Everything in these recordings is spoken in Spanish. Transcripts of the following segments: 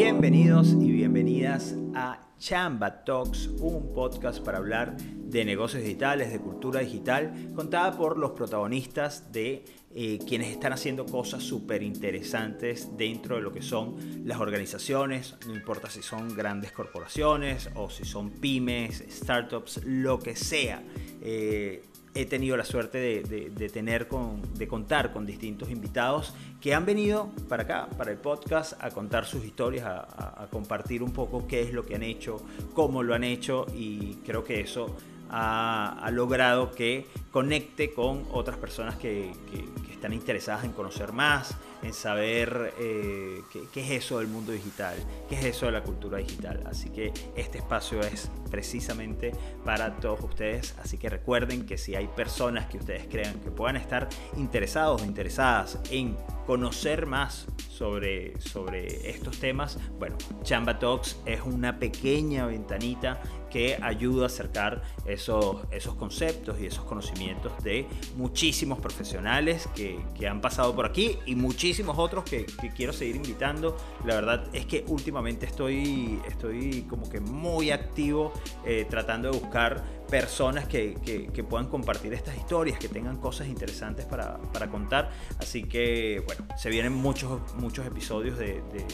Bienvenidos y bienvenidas a Chamba Talks, un podcast para hablar de negocios digitales, de cultura digital, contada por los protagonistas de eh, quienes están haciendo cosas súper interesantes dentro de lo que son las organizaciones, no importa si son grandes corporaciones o si son pymes, startups, lo que sea. Eh, he tenido la suerte de, tener con, de contar con distintos invitados que han venido para acá, para el podcast, a contar sus historias, a, compartir un poco qué es lo que han hecho, cómo lo han hecho y creo que eso ha, logrado que conecte con otras personas que, están interesadas en conocer más, en saber eh, qué, es eso del mundo digital, qué es eso de la cultura digital. Así que este espacio es precisamente para todos ustedes. Así que recuerden que si hay personas que ustedes crean que puedan estar interesados o interesadas en conocer más sobre, sobre estos temas, bueno, Chamba Talks es una pequeña ventanita que ayuda a acercar esos, esos conceptos y esos conocimientos de muchísimos profesionales que, que han pasado por aquí y muchísimos otros que, que, quiero seguir invitando. La verdad es que últimamente estoy, estoy como que muy activo eh, tratando de buscar personas que, que, puedan compartir estas historias, que tengan cosas interesantes para, para, contar. Así que, bueno, se vienen muchos, muchos episodios de, de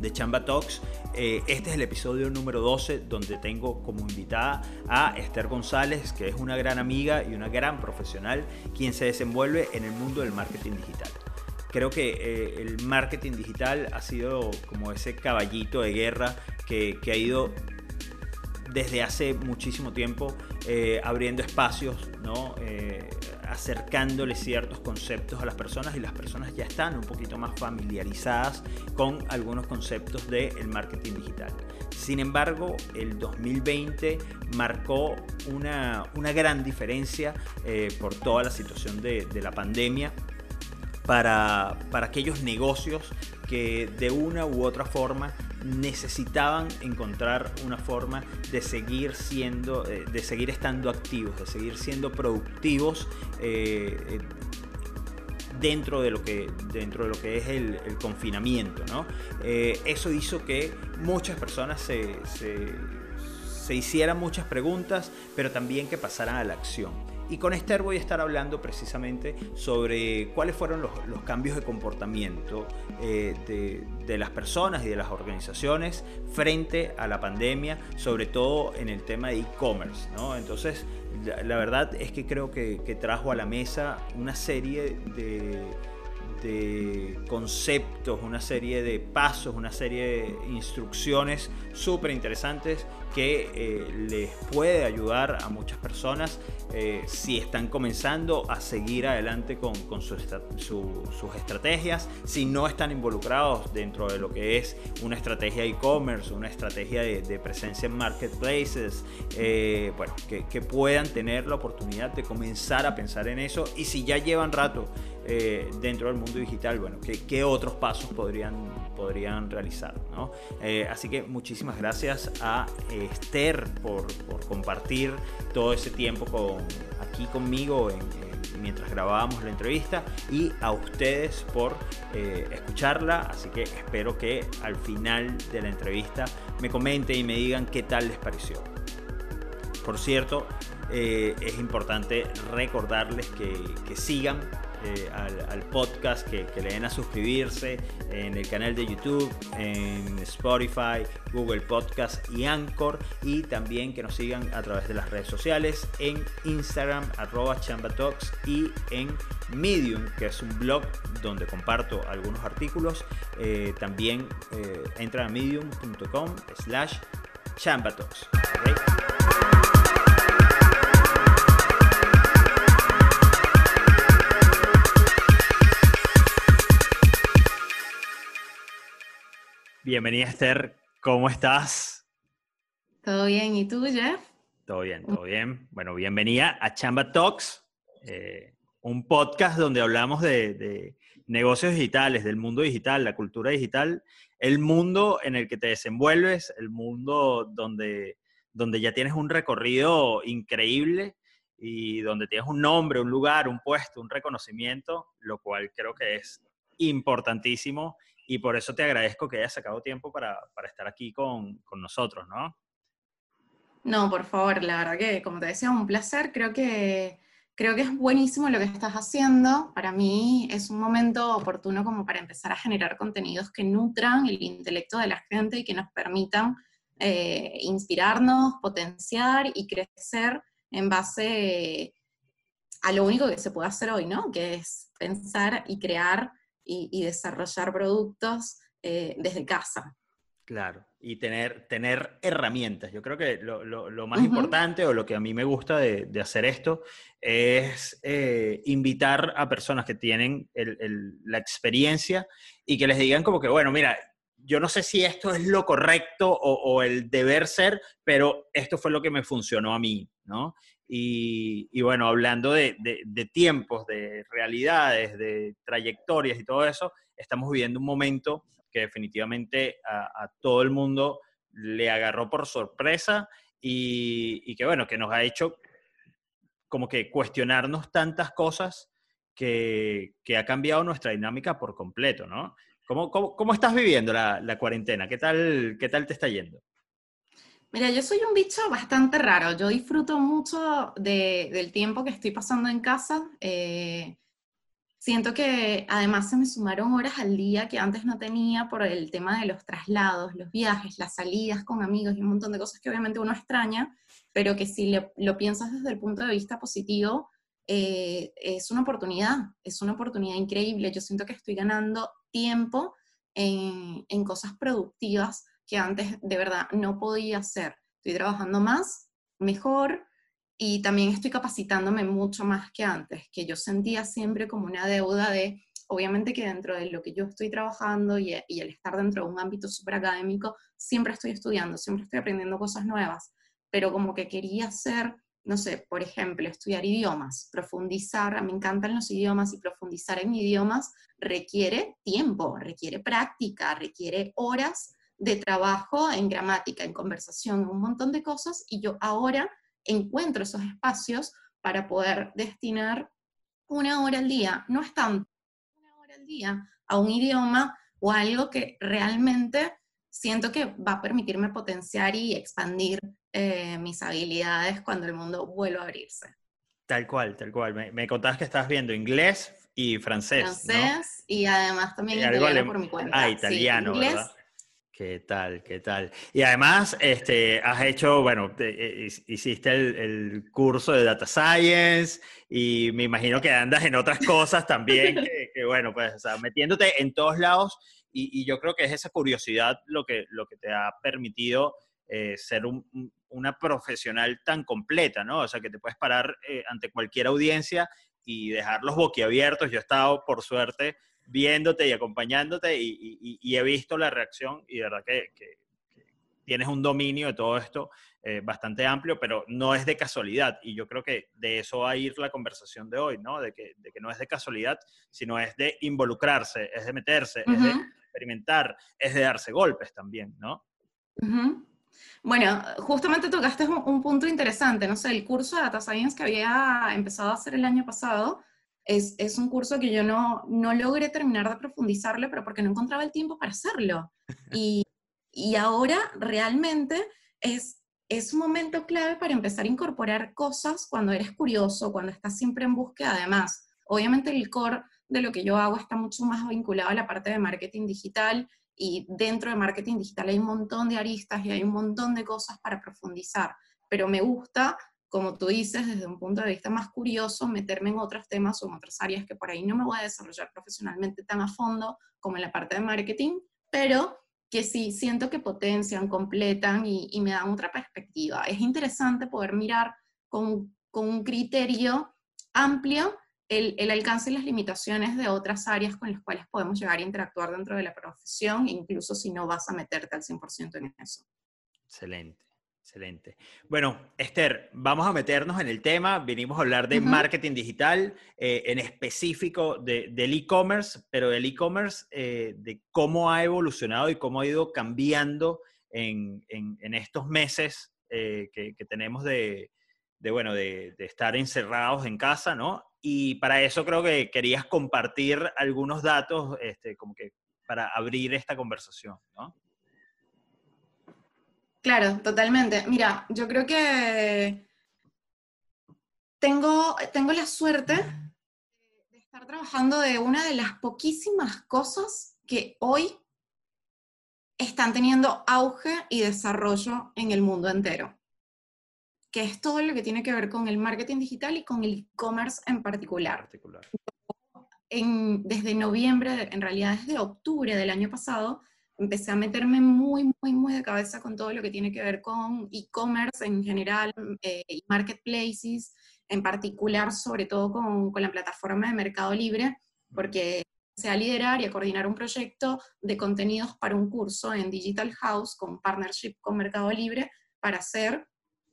de Chamba Talks. Eh, este es el episodio número 12 donde tengo como invitada a Esther González, que es una gran amiga y una gran profesional, quien se desenvuelve en el mundo del marketing digital. Creo que eh, el marketing digital ha sido como ese caballito de guerra que, ha ido desde hace muchísimo tiempo eh, abriendo espacios, ¿no? Acercándole ciertos conceptos a las personas y las personas ya están un poquito más familiarizadas con algunos conceptos del marketing digital. Sin embargo, el 2020 marcó una, una gran diferencia eh, por toda la situación de, de la pandemia para, para aquellos negocios que de una u otra forma necesitaban encontrar una forma de seguir siendo, eh, de seguir estando activos, de seguir siendo productivos eh, eh, dentro de lo que, dentro de lo que es el, confinamiento. eso hizo que muchas personas se, se hicieran muchas preguntas, pero también que pasaran a la acción. Y con Esther voy a estar hablando precisamente sobre cuáles fueron los, cambios de comportamiento eh, de, las personas y de las organizaciones frente a la pandemia, sobre todo en el tema de e-commerce. ¿no? Entonces, la, verdad es que creo que, que trajo a la mesa una serie de de conceptos, una serie de pasos, una serie de instrucciones súper interesantes que eh, les puede ayudar a muchas personas eh, si están comenzando a seguir adelante con, sus estrategias, si no están involucrados dentro de lo que es una estrategia e-commerce, una estrategia de, presencia en marketplaces, eh, bueno, que puedan tener la oportunidad de comenzar a pensar en eso y si ya llevan rato eh, dentro del mundo digital, bueno, ¿qué, otros pasos podrían, podrían realizar? ¿no? Eh, así que muchísimas gracias a Esther por, compartir todo ese tiempo aquí conmigo mientras grabábamos la entrevista y a ustedes por eh, escucharla. Así que espero que al final de la entrevista me comenten y me digan qué tal les pareció. Por cierto, es importante recordarles que sigan eh, al, podcast, que, le den a suscribirse en el canal de YouTube, en Spotify, Google Podcast y Anchor. Y también que nos sigan a través de las redes sociales en Instagram, arroba chambatox y en Medium, que es un blog donde comparto algunos artículos. Eh, también eh, entra a medium.com slash chambatox. Bienvenida Esther, ¿cómo estás? Todo bien, ¿y tú, Jeff? Todo bien, todo bien. Bueno, bienvenida a Chamba Talks, eh, un podcast donde hablamos de, negocios digitales, del mundo digital, la cultura digital, el mundo en el que te desenvuelves, el mundo donde, donde ya tienes un recorrido increíble y donde tienes un nombre, un lugar, un puesto, un reconocimiento, lo cual creo que es importantísimo y por eso te agradezco que hayas sacado tiempo para, estar aquí con, con, nosotros, ¿no? No, por favor, la verdad que, como te decía, un placer. Creo que, creo que es buenísimo lo que estás haciendo. Para mí es un momento oportuno como para empezar a generar contenidos que nutran el intelecto de la gente y que nos permitan eh, inspirarnos, potenciar y crecer en base a lo único que se puede hacer hoy, ¿no? Que es pensar y crear y, desarrollar productos eh, desde casa. Claro, y tener, tener herramientas. Yo creo que lo, más importante o lo que a mí me gusta de, hacer esto es eh, invitar a personas que tienen la experiencia y que les digan como que, bueno, mira, yo no sé si esto es lo correcto o, el deber ser, pero esto fue lo que me funcionó a mí, ¿no? Y, bueno, hablando de, tiempos, de realidades, de trayectorias y todo eso, estamos viviendo un momento que definitivamente a, todo el mundo le agarró por sorpresa y, que bueno, que nos ha hecho como que cuestionarnos tantas cosas que, que ha cambiado nuestra dinámica por completo, ¿no? ¿Cómo, cómo, estás viviendo la, la, cuarentena? ¿Qué tal, ¿Qué tal te está yendo? Mira, yo soy un bicho bastante raro. Yo disfruto mucho de, del tiempo que estoy pasando en casa. Eh, siento que además se me sumaron horas al día que antes no tenía por el tema de los traslados, los viajes, las salidas con amigos y un montón de cosas que obviamente uno extraña, pero que si lo piensas desde el punto de vista positivo, eh, es una oportunidad, es una oportunidad increíble. Yo siento que estoy ganando tiempo en, en cosas productivas que antes de verdad no podía hacer. Estoy trabajando más, mejor, y también estoy capacitándome mucho más que antes, que yo sentía siempre como una deuda de, obviamente que dentro de lo que yo estoy trabajando y, y el estar dentro de un ámbito súper académico, siempre estoy estudiando, siempre estoy aprendiendo cosas nuevas, pero como que quería hacer no sé, por ejemplo, estudiar idiomas, profundizar, me encantan los idiomas y profundizar en idiomas requiere tiempo, requiere práctica, requiere horas de trabajo en gramática, en conversación, un montón de cosas, y yo ahora encuentro esos espacios para poder destinar una hora al día, no es tanto, una hora al día a un idioma o algo que realmente siento que va a permitirme potenciar y expandir eh, mis habilidades cuando el mundo vuelva a abrirse. Tal cual, tal cual. Me, me contabas que estás viendo inglés y francés. Francés y además también italiano por mi cuenta. Ah, italiano, ¿verdad? ¿Qué tal? ¿Qué tal? Y además, este, has hecho, bueno, eh, hiciste el, curso de Data Science y me imagino que andas en otras cosas también, que, bueno, pues, o sea, metiéndote en todos lados y, yo creo que es esa curiosidad lo que, lo que te ha permitido eh, ser una profesional tan completa, ¿no? O sea, que te puedes parar eh, ante cualquier audiencia y dejarlos boquiabiertos. Yo he estado, por suerte, viéndote y acompañándote y, he visto la reacción y de verdad que, tienes un dominio de todo esto eh, bastante amplio, pero no es de casualidad. Y yo creo que de eso va a ir la conversación de hoy, ¿no? De que, no es de casualidad, sino es de involucrarse, es de meterse, es de experimentar, es de darse golpes también, ¿no? Bueno, justamente tocaste un, un, punto interesante, no sé, el curso de Data Science que había empezado a hacer el año pasado, es, es un curso que yo no, no logré terminar de profundizarle, pero porque no encontraba el tiempo para hacerlo. Y, y ahora realmente es, es un momento clave para empezar a incorporar cosas cuando eres curioso, cuando estás siempre en búsqueda. Además, obviamente el core de lo que yo hago está mucho más vinculado a la parte de marketing digital y dentro de marketing digital hay un montón de aristas y hay un montón de cosas para profundizar, pero me gusta, como tú dices, desde un punto de vista más curioso, meterme en otros temas o en otras áreas que por ahí no me voy a desarrollar profesionalmente tan a fondo como en la parte de marketing, pero que sí siento que potencian, completan y, me dan otra perspectiva. Es interesante poder mirar con, con un criterio amplio el, alcance y las limitaciones de otras áreas con las cuales podemos llegar a interactuar dentro de la profesión, incluso si no vas a meterte al 100% en eso. Excelente, excelente. Bueno, Esther, vamos a meternos en el tema. Vinimos a hablar de marketing digital, eh, en específico del e-commerce, pero del e-commerce, eh, de cómo ha evolucionado y cómo ha ido cambiando en, estos meses eh, que, tenemos de, de bueno, de, de, estar encerrados en casa, ¿no? Y para eso creo que querías compartir algunos datos, este, como que para abrir esta conversación, ¿no? Claro, totalmente. Mira, yo creo que tengo, tengo la suerte de estar trabajando de una de las poquísimas cosas que hoy están teniendo auge y desarrollo en el mundo entero, que es todo lo que tiene que ver con el marketing digital y con el e-commerce en particular. desde noviembre, en realidad desde octubre del año pasado, empecé a meterme muy, muy, muy de cabeza con todo lo que tiene que ver con e-commerce en general, eh, marketplaces, en particular, sobre todo con, con la plataforma de Mercado Libre, porque sea a liderar y a coordinar un proyecto de contenidos para un curso en Digital House con partnership con Mercado Libre para hacer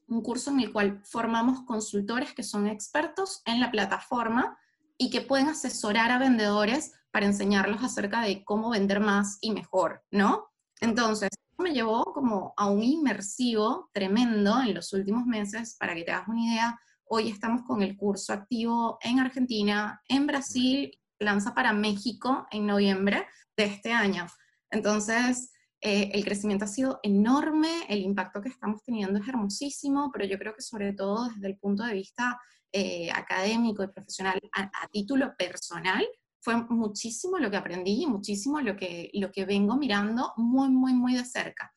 un curso en el cual formamos consultores que son expertos en la plataforma y que pueden asesorar a vendedores para enseñarlos acerca de cómo vender más y mejor, ¿no? Entonces, me llevó como a un inmersivo tremendo en los últimos meses, para que te hagas una idea. Hoy estamos con el curso activo en Argentina, en Brasil lanza para México en noviembre de este año. Entonces, eh, el crecimiento ha sido enorme, el impacto que estamos teniendo es hermosísimo, pero yo creo que sobre todo desde el punto de vista eh, académico y profesional, a, título personal, fue muchísimo lo que aprendí y muchísimo lo que, lo que vengo mirando muy, muy, muy de cerca.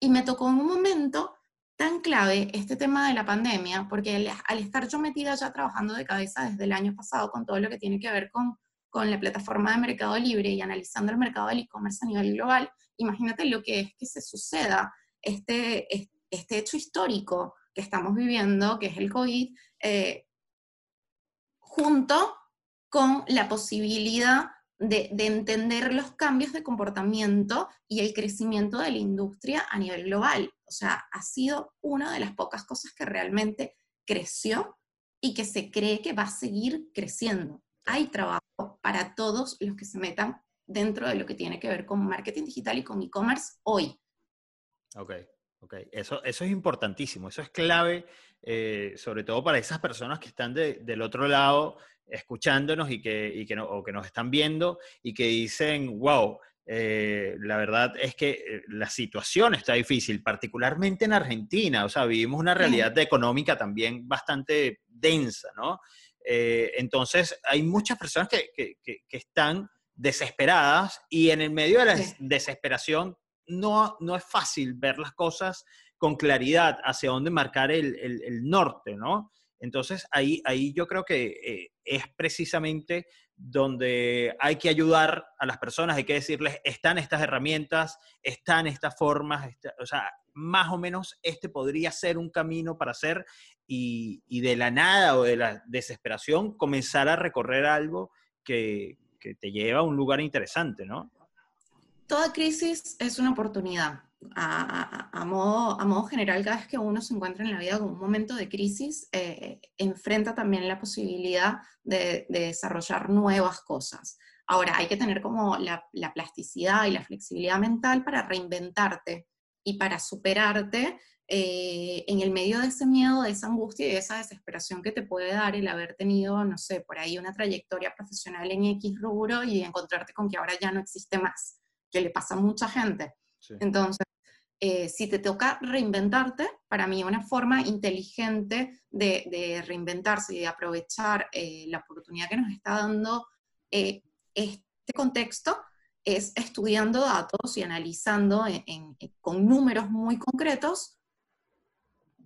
Y me tocó en un momento tan clave este tema de la pandemia, porque al, al estar yo metida ya trabajando de cabeza desde el año pasado con todo lo que tiene que ver con con la plataforma de Mercado Libre y analizando el mercado del e-commerce a nivel global, imagínate lo que es que se suceda este, este hecho histórico que estamos viviendo, que es el COVID, eh, junto con la posibilidad de, de, entender los cambios de comportamiento y el crecimiento de la industria a nivel global. O sea, ha sido una de las pocas cosas que realmente creció y que se cree que va a seguir creciendo hay trabajo para todos los que se metan dentro de lo que tiene que ver con marketing digital y con e-commerce hoy. Ok, ok. Eso, eso es importantísimo, eso es clave, eh, sobre todo para esas personas que están del otro lado escuchándonos y que, y que, o que nos están viendo y que dicen, wow, eh, la verdad es que eh, la situación está difícil, particularmente en Argentina. O sea, vivimos una realidad económica también bastante densa, ¿no? Eh, entonces, hay muchas personas que, están desesperadas y en el medio de la desesperación no, no es fácil ver las cosas con claridad hacia dónde marcar el, norte, ¿no? Entonces, ahí, ahí yo creo que eh, es precisamente donde hay que ayudar a las personas, hay que decirles, están estas herramientas, están estas formas, o sea, más o menos este podría ser un camino para hacer y, de la nada o de la desesperación comenzar a recorrer algo que, te lleva a un lugar interesante, ¿no? Toda crisis es una oportunidad. A, modo, a modo general, cada vez que uno se encuentra en la vida con un momento de crisis, eh, enfrenta también la posibilidad de, desarrollar nuevas cosas. Ahora, hay que tener como la, la, plasticidad y la flexibilidad mental para reinventarte y para superarte eh, en el medio de ese miedo, de esa angustia y de esa desesperación que te puede dar el haber tenido, no sé, por ahí una trayectoria profesional en X rubro y encontrarte con que ahora ya no existe más, que le pasa a mucha gente. Entonces, eh, si te toca reinventarte, para mí una forma inteligente de, reinventarse y de aprovechar eh, la oportunidad que nos está dando este contexto es estudiando datos y analizando con números muy concretos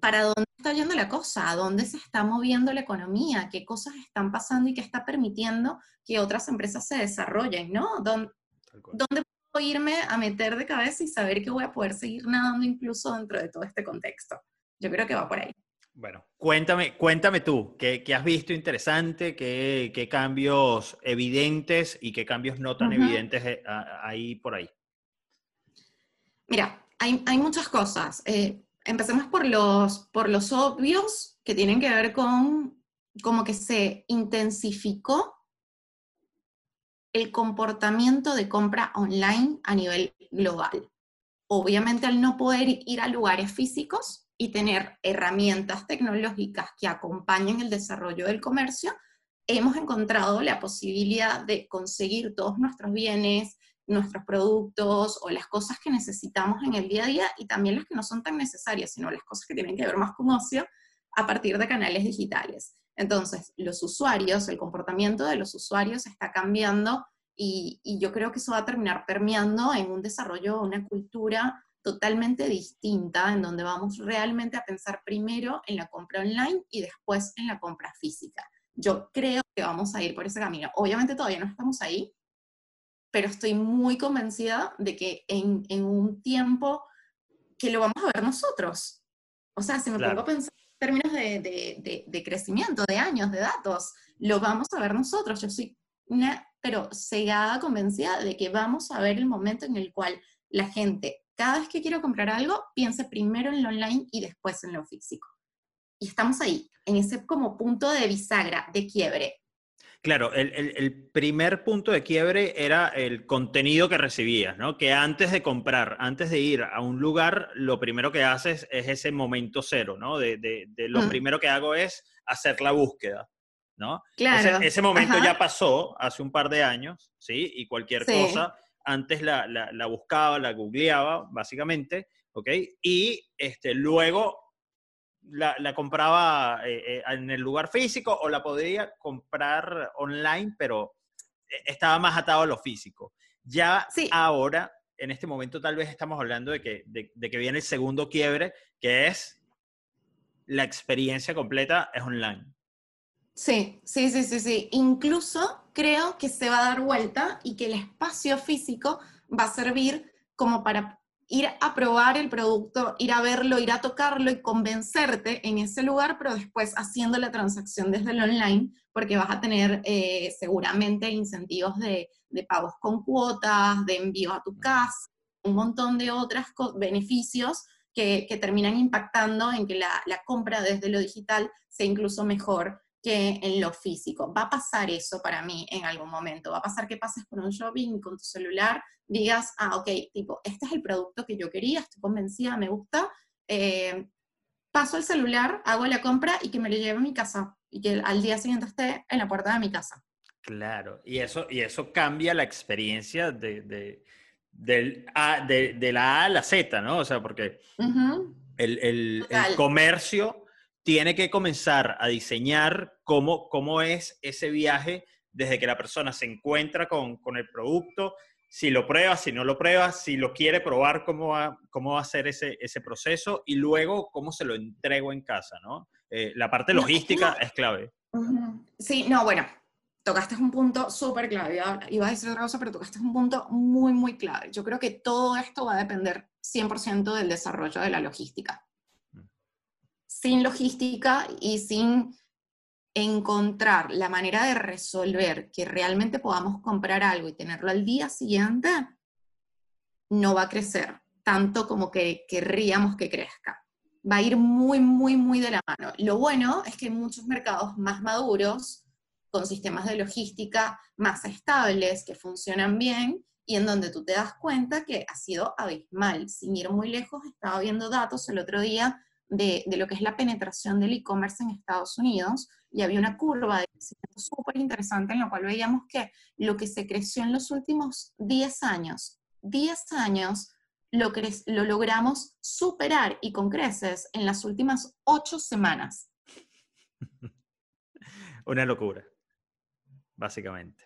para dónde está yendo la cosa, a dónde se está moviendo la economía, qué cosas están pasando y qué está permitiendo que otras empresas se desarrollen, ¿no? ¿Dónde, puedo irme a meter de cabeza y saber que voy a poder seguir nadando incluso dentro de todo este contexto? Yo creo que va por ahí. Bueno, cuéntame, cuéntame tú, ¿qué, has visto interesante? ¿Qué, cambios evidentes y qué cambios no tan evidentes eh, hay por ahí? Mira, hay, hay muchas cosas. Eh, empecemos por los, por los obvios que tienen que ver con como que se intensificó el comportamiento de compra online a nivel global. Obviamente al no poder ir a lugares físicos, y tener herramientas tecnológicas que acompañen el desarrollo del comercio, hemos encontrado la posibilidad de conseguir todos nuestros bienes, nuestros productos o las cosas que necesitamos en el día a día y también las que no son tan necesarias, sino las cosas que tienen que ver más con ocio a partir de canales digitales. Entonces, los usuarios, el comportamiento de los usuarios está cambiando y, yo creo que eso va a terminar permeando en un desarrollo, una cultura totalmente distinta, en donde vamos realmente a pensar primero en la compra online y después en la compra física. Yo creo que vamos a ir por ese camino. Obviamente todavía no estamos ahí, pero estoy muy convencida de que en, en un tiempo que lo vamos a ver nosotros. O sea, si me pongo a pensar en términos de, crecimiento, de años, de datos, lo vamos a ver nosotros. Yo soy una, pero cegada, convencida de que vamos a ver el momento en el cual la gente, cada vez que quiero comprar algo, piense primero en lo online y después en lo físico. Y estamos ahí, en ese como punto de bisagra, de quiebre. Claro, el, primer punto de quiebre era el contenido que recibías, ¿no? Que antes de comprar, antes de ir a un lugar, lo primero que haces es ese momento cero, ¿no? De, lo mm. primero que hago es hacer la búsqueda, ¿no? Claro. Ese, momento ya pasó hace un par de años, ¿sí? Y cualquier cosa, antes la, la, buscaba, la googleaba, básicamente, ¿ok? Y este, luego la, compraba eh, eh, en el lugar físico o la podría comprar online, pero eh, estaba más atado a lo físico. Ya ahora, en este momento, tal vez estamos hablando de que, de, que viene el segundo quiebre, que es la experiencia completa es online. Sí, sí, sí, sí, sí. Incluso creo que se va a dar vuelta y que el espacio físico va a servir como para ir a probar el producto, ir a verlo, ir a tocarlo y convencerte en ese lugar, pero después haciendo la transacción desde el online, porque vas a tener eh, seguramente incentivos de, pagos con cuotas, de envío a tu casa, un montón de otros beneficios que, terminan impactando en que la, la compra desde lo digital sea incluso mejor que en lo físico. Va a pasar eso para mí en algún momento. Va a pasar que pases por un shopping con tu celular, digas, ah, ok, tipo, este es el producto que yo quería, estoy convencida, me gusta. Eh, paso el celular, hago la compra y que me lo lleve a mi casa y que al día siguiente esté en la puerta de mi casa. Claro, y eso, y eso cambia la experiencia de, de, del de, la A a la Z, ¿no? O sea, porque el, el, el comercio tiene que comenzar a diseñar cómo, cómo es ese viaje desde que la persona se encuentra con, con, el producto, si lo prueba, si no lo prueba, si lo quiere probar, cómo va, cómo va a ser ese, ese proceso y luego cómo se lo entrego en casa, ¿no? Eh, la parte logística es clave. Sí, no, bueno, tocaste un punto súper clave. Iba a decir otra cosa, pero tocaste un punto muy, muy clave. Yo creo que todo esto va a depender 100% del desarrollo de la logística sin logística y sin encontrar la manera de resolver que realmente podamos comprar algo y tenerlo al día siguiente, no va a crecer tanto como que querríamos que crezca. Va a ir muy, muy, muy de la mano. Lo bueno es que hay muchos mercados más maduros, con sistemas de logística más estables, que funcionan bien, y en donde tú te das cuenta que ha sido abismal. Sin ir muy lejos, estaba viendo datos el otro día de, lo que es la penetración del e-commerce en Estados Unidos y había una curva de crecimiento súper interesante en la cual veíamos que lo que se creció en los últimos 10 años, 10 años lo, lo logramos superar y con creces en las últimas 8 semanas. Una locura, básicamente.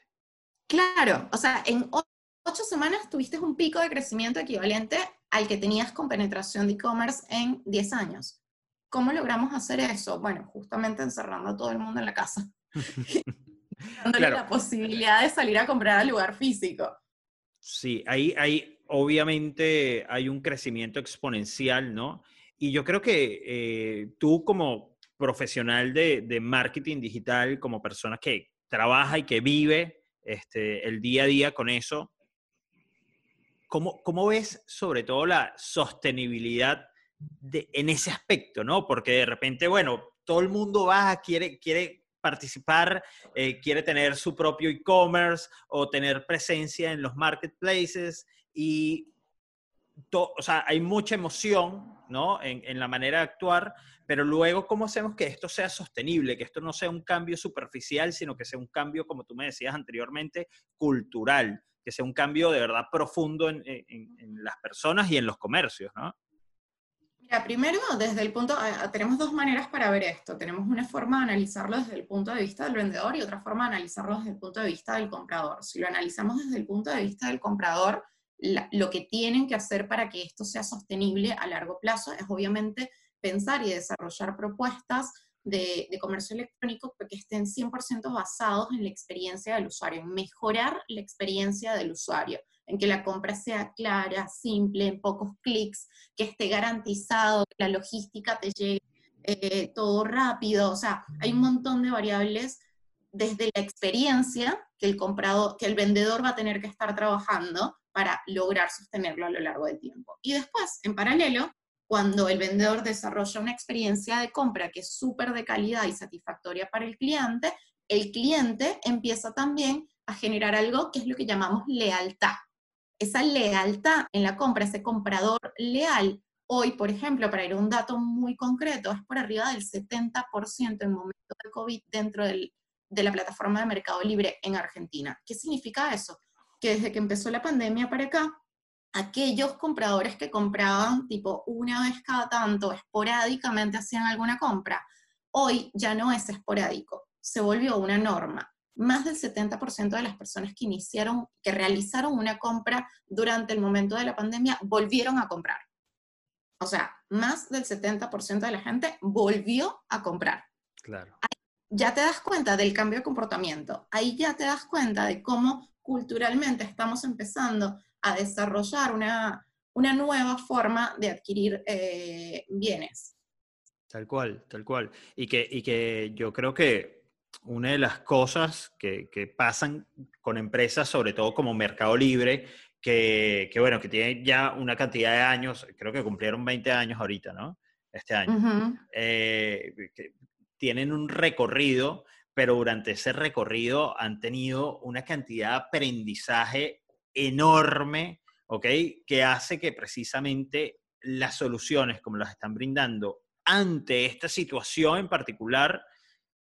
Claro, o sea, en 8 semanas tuviste un pico de crecimiento equivalente al que tenías con penetración de e-commerce en 10 años. ¿Cómo logramos hacer eso? Bueno, justamente encerrando a todo el mundo en la casa. Dándole la posibilidad de salir a comprar al lugar físico. Sí, ahí, ahí obviamente hay un crecimiento exponencial, ¿no? Y yo creo que eh, tú como profesional de, de, marketing digital, como persona que trabaja y que vive este, el día a día con eso, ¿cómo, ¿cómo, ves sobre todo la sostenibilidad en ese aspecto, ¿no? Porque de repente, bueno, todo el mundo va, quiere, quiere participar, eh, quiere tener su propio e-commerce o tener presencia en los marketplaces y o sea, hay mucha emoción, ¿no? En, en, la manera de actuar, pero luego, ¿cómo hacemos que esto sea sostenible? Que esto no sea un cambio superficial, sino que sea un cambio, como tú me decías anteriormente, cultural, que sea un cambio de verdad profundo en, las personas y en los comercios, ¿no? Mira, primero, desde el punto, tenemos dos maneras para ver esto. Tenemos una forma de analizarlo desde el punto de vista del vendedor y otra forma de analizarlo desde el punto de vista del comprador. Si lo analizamos desde el punto de vista del comprador, lo que tienen que hacer para que esto sea sostenible a largo plazo es obviamente pensar y desarrollar propuestas de, comercio electrónico que estén 100% basados en la experiencia del usuario, en mejorar la experiencia del usuario en que la compra sea clara, simple, en pocos clics, que esté garantizado, la logística te llegue eh, todo rápido. O sea, hay un montón de variables desde la experiencia que el comprador, que el vendedor va a tener que estar trabajando para lograr sostenerlo a lo largo del tiempo. Y después, en paralelo, cuando el vendedor desarrolla una experiencia de compra que es súper de calidad y satisfactoria para el cliente, el cliente empieza también a generar algo que es lo que llamamos lealtad esa lealtad en la compra, ese comprador leal, hoy, por ejemplo, para ir a un dato muy concreto, es por arriba del 70% en momento de COVID dentro de la plataforma de Mercado Libre en Argentina. ¿Qué significa eso? Que desde que empezó la pandemia para acá, aquellos compradores que compraban tipo una vez cada tanto, esporádicamente hacían alguna compra, hoy ya no es esporádico, se volvió una norma más del 70% de las personas que iniciaron, que realizaron una compra durante el momento de la pandemia, volvieron a comprar. O sea, más del 70% de la gente volvió a comprar. Claro. ya te das cuenta del cambio de comportamiento. Ahí ya te das cuenta de cómo culturalmente estamos empezando a desarrollar una, una nueva forma de adquirir eh, bienes. Tal cual, tal cual. Y que, y que yo creo que una de las cosas que, pasan con empresas, sobre todo como Mercado Libre, que, bueno, que tienen ya una cantidad de años, creo que cumplieron 20 años ahorita, ¿no? Este año. Eh, tienen un recorrido, pero durante ese recorrido han tenido una cantidad de aprendizaje enorme, ¿ok? Que hace que precisamente las soluciones como las están brindando ante esta situación en particular,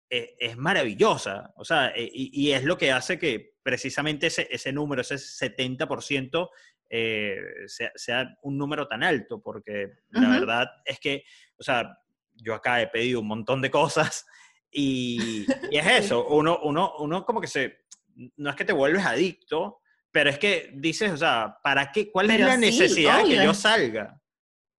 eh, es maravillosa, o sea, eh, y, es lo que hace que precisamente ese, ese número, ese 70%, eh, sea, un número tan alto, porque la verdad es que, o sea, yo acá he pedido un montón de cosas y, es eso, uno, uno, uno como que se, no es que te vuelves adicto, pero es que dices, o sea, ¿para qué? ¿Cuál es la necesidad de que yo salga?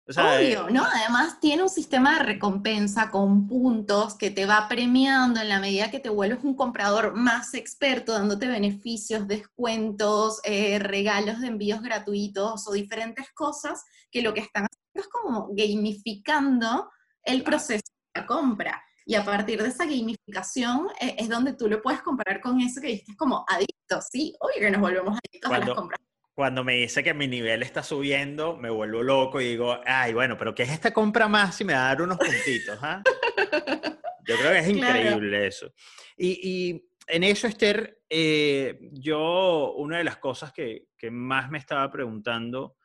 Obvio, ¿no? Además tiene un sistema de recompensa con puntos que te va premiando en la medida que te vuelves un comprador más experto, dándote beneficios, descuentos, eh, regalos de envíos gratuitos o diferentes cosas que lo que están haciendo es como gamificando el proceso de la compra. Y a partir de esa gamificación eh, es donde tú lo puedes comparar con eso que dijiste como adicto, ¿sí? Obvio que nos volvemos adictos a las compras cuando me dice que mi nivel está subiendo, me vuelvo loco y digo, ay, bueno, pero ¿qué es esta compra más si me da a dar unos puntitos? ¿ah? Yo creo que es increíble eso. Y, en eso, Esther, eh, yo, una de las cosas que, más me estaba preguntando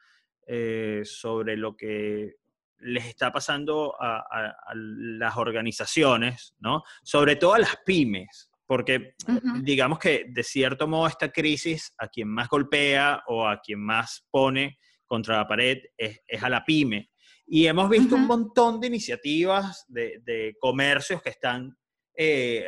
eh, sobre lo que les está pasando a, a, las organizaciones, ¿no? Sobre todo a las pymes, porque digamos que de cierto modo esta crisis a quien más golpea o a quien más pone contra la pared es, a la pyme. Y hemos visto un montón de iniciativas de, comercios que están eh,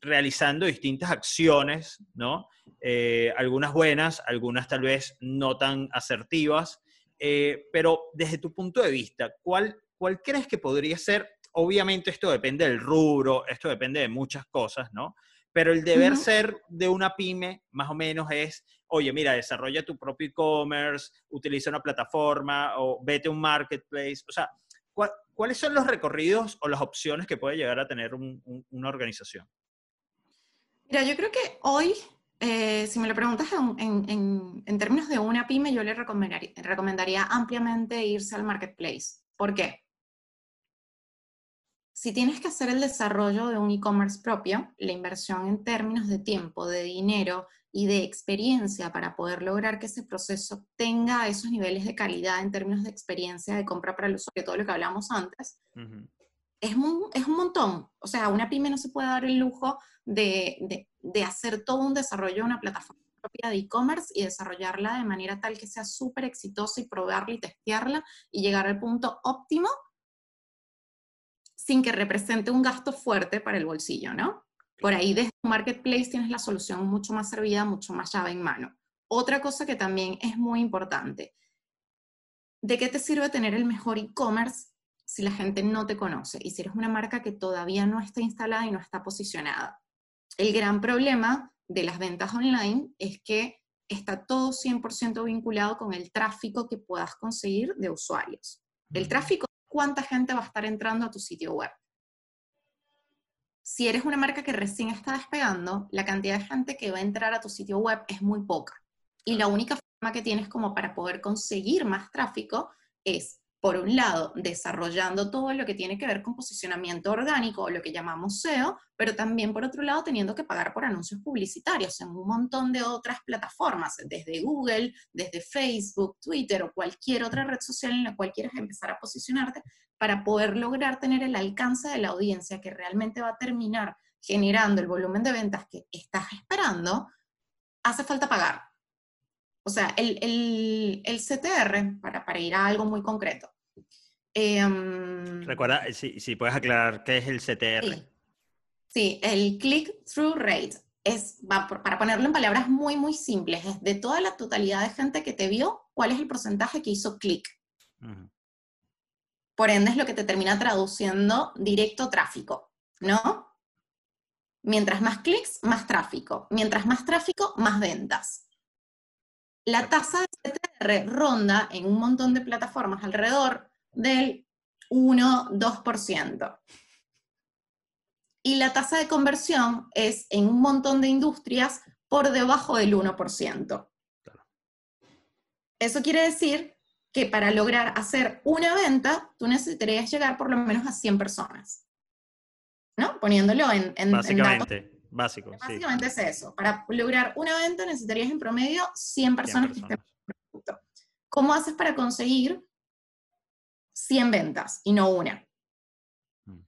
realizando distintas acciones, ¿no? Eh, algunas buenas, algunas tal vez no tan asertivas, eh, pero desde tu punto de vista, ¿cuál, ¿cuál crees que podría ser? Obviamente esto depende del rubro, esto depende de muchas cosas, ¿no? Pero el deber ser de una pyme, más o menos, es, oye, mira, desarrolla tu propio e-commerce, utiliza una plataforma o vete a un marketplace. O sea, ¿cuáles son los recorridos o las opciones que puede llegar a tener una organización? Mira, yo creo que hoy, eh, si me lo preguntas en, términos de una pyme, yo le recomendaría, ampliamente irse al marketplace. ¿Por qué? si tienes que hacer el desarrollo de un e-commerce propio, la inversión en términos de tiempo, de dinero y de experiencia para poder lograr que ese proceso tenga esos niveles de calidad en términos de experiencia de compra para el usuario, todo lo que hablamos antes, es, un, es un montón. O sea, una pyme no se puede dar el lujo de, de, hacer todo un desarrollo de una plataforma propia de e-commerce y desarrollarla de manera tal que sea súper exitosa y probarla y testearla y llegar al punto óptimo sin que represente un gasto fuerte para el bolsillo, ¿no? Por ahí desde un marketplace tienes la solución mucho más servida, mucho más llave en mano. Otra cosa que también es muy importante, ¿de qué te sirve tener el mejor e-commerce si la gente no te conoce y si eres una marca que todavía no está instalada y no está posicionada? El gran problema de las ventas online es que está todo 100% vinculado con el tráfico que puedas conseguir de usuarios. El tráfico, ¿cuánta gente va a estar entrando a tu sitio web? si eres una marca que recién está despegando, la cantidad de gente que va a entrar a tu sitio web es muy poca. Y la única forma que tienes como para poder conseguir más tráfico es, por un lado, desarrollando todo lo que tiene que ver con posicionamiento orgánico o lo que llamamos SEO, pero también, por otro lado, teniendo que pagar por anuncios publicitarios en un montón de otras plataformas, desde Google, desde Facebook, Twitter o cualquier otra red social en la cual quieras empezar a posicionarte, para poder lograr tener el alcance de la audiencia que realmente va a terminar generando el volumen de ventas que estás esperando, hace falta pagar. O sea, el, el, CTR, para, para, ir a algo muy concreto. Em, Recuerda, si, si, puedes aclarar qué es el CTR. Sí, el click-through rate. Es, para ponerlo en palabras muy, muy simples, es de toda la totalidad de gente que te vio, ¿cuál es el porcentaje que hizo clic? Por ende es lo que te termina traduciendo directo tráfico, ¿no? Mientras más clics, más tráfico. Mientras más tráfico, más ventas. La tasa de CTR ronda en un montón de plataformas alrededor del 1-2%. Y la tasa de conversión es en un montón de industrias por debajo del 1%. Eso quiere decir que para lograr hacer una venta, tú necesitarías llegar por lo menos a 100 personas. ¿No? Poniéndolo en, en Básicamente, básico. Básicamente es eso. Para lograr una venta necesitarías en promedio 100 personas, que estén en el producto. ¿Cómo haces para conseguir 100 ventas y no una? Mm.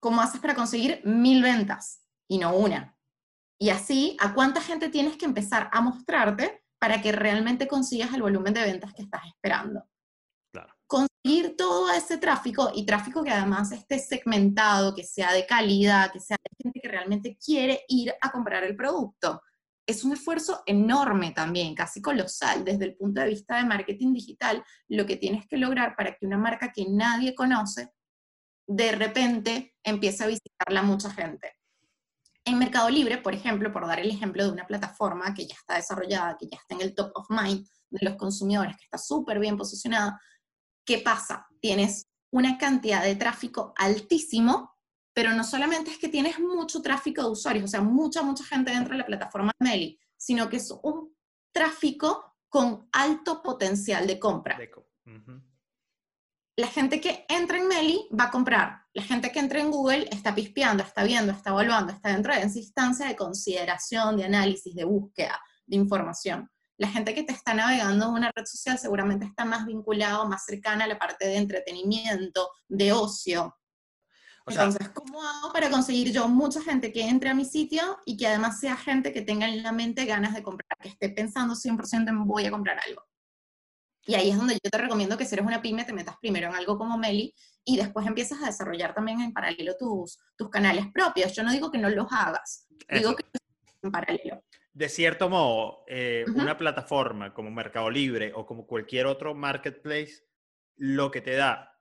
¿Cómo haces para conseguir 1000 ventas y no una? Y así, ¿a cuánta gente tienes que empezar a mostrarte para que realmente consigas el volumen de ventas que estás esperando. Conseguir todo ese tráfico y tráfico que además esté segmentado, que sea de calidad, que sea de gente que realmente quiere ir a comprar el producto. Es un esfuerzo enorme también, casi colosal desde el punto de vista de marketing digital, lo que tienes que lograr para que una marca que nadie conoce de repente empiece a visitarla mucha gente. En Mercado Libre, por ejemplo, por dar el ejemplo de una plataforma que ya está desarrollada, que ya está en el top of mind de los consumidores, que está súper bien posicionada, ¿qué pasa? Tienes una cantidad de tráfico altísimo, pero no solamente es que tienes mucho tráfico de usuarios, o sea, mucha, mucha gente dentro de la plataforma Meli, sino que es un tráfico con alto potencial de compra la gente que entra en Meli va a comprar. La gente que entra en Google está pispeando, está viendo, está evaluando, está dentro de esa instancia de consideración, de análisis, de búsqueda, de información. La gente que te está navegando en una red social seguramente está más vinculado, más cercana a la parte de entretenimiento, de ocio. Entonces, ¿cómo hago para conseguir yo mucha gente que entre a mi sitio y que además sea gente que tenga en la mente ganas de comprar, que esté pensando 100% en voy a comprar algo? Y ahí es donde yo te recomiendo que si eres una pyme te metas primero en algo como Meli y después empiezas a desarrollar también en paralelo tus, tus canales propios. Yo no digo que no los hagas, digo que en paralelo. De cierto modo, eh, una plataforma como Mercado Libre o como cualquier otro marketplace, lo que te da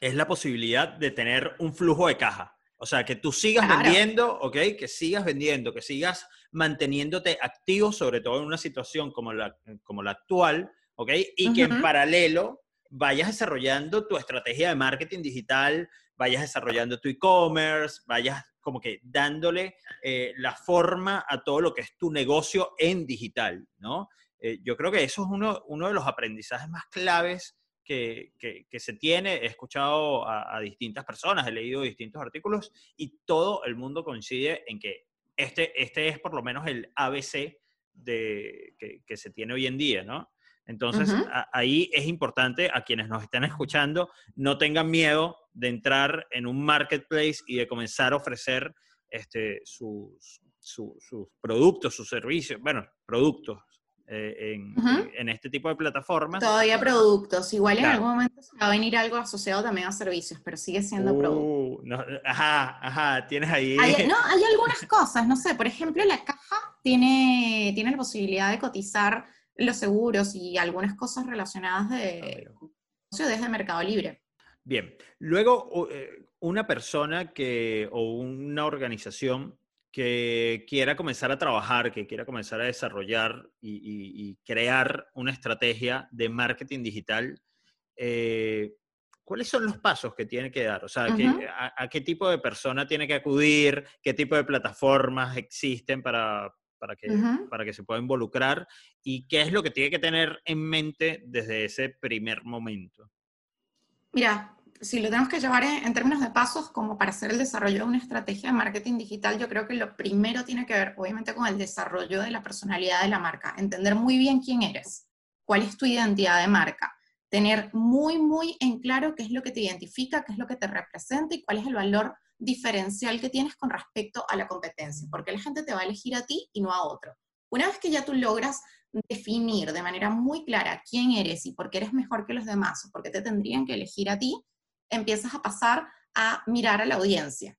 es la posibilidad de tener un flujo de caja. O sea, que tú sigas vendiendo, ¿ok? Que sigas vendiendo, que sigas manteniéndote activo, sobre todo en una situación como la, como la actual, ¿ok? Y que en paralelo vayas desarrollando tu estrategia de marketing digital, vayas desarrollando tu e-commerce, vayas como que dándole eh, la forma a todo lo que es tu negocio en digital, ¿no? Eh, yo creo que eso es uno, uno de los aprendizajes más claves que, que, se tiene. He escuchado a, a, distintas personas, he leído distintos artículos y todo el mundo coincide en que este, este es por lo menos el ABC de, que, se tiene hoy en día, ¿no? Entonces, ahí es importante a quienes nos están escuchando, no tengan miedo de entrar en un marketplace y de comenzar a ofrecer este, sus, sus productos, sus servicios, bueno, productos, eh, en, este tipo de plataformas. Todavía productos, igual en algún momento va a venir algo asociado también a servicios, pero sigue siendo uh, producto. ajá, ajá, tienes ahí. Hay, no, hay algunas cosas, no sé, por ejemplo, la caja tiene, tiene la posibilidad de cotizar los seguros y algunas cosas relacionadas de ah, desde Mercado Libre. Bien, luego eh, una persona que, o una organización que quiera comenzar a trabajar, que quiera comenzar a desarrollar y, crear una estrategia de marketing digital, eh, ¿cuáles son los pasos que tiene que dar? O sea, a, qué tipo de persona tiene que acudir? ¿Qué tipo de plataformas existen para, para, que, para que se pueda involucrar? ¿Y qué es lo que tiene que tener en mente desde ese primer momento? Mira, si lo tenemos que llevar en, términos de pasos como para hacer el desarrollo de una estrategia de marketing digital, yo creo que lo primero tiene que ver obviamente con el desarrollo de la personalidad de la marca, entender muy bien quién eres, cuál es tu identidad de marca, tener muy, muy en claro qué es lo que te identifica, qué es lo que te representa y cuál es el valor diferencial que tienes con respecto a la competencia, porque la gente te va a elegir a ti y no a otro. Una vez que ya tú logras definir de manera muy clara quién eres y por qué eres mejor que los demás o por qué te tendrían que elegir a ti, empiezas a pasar a mirar a la audiencia,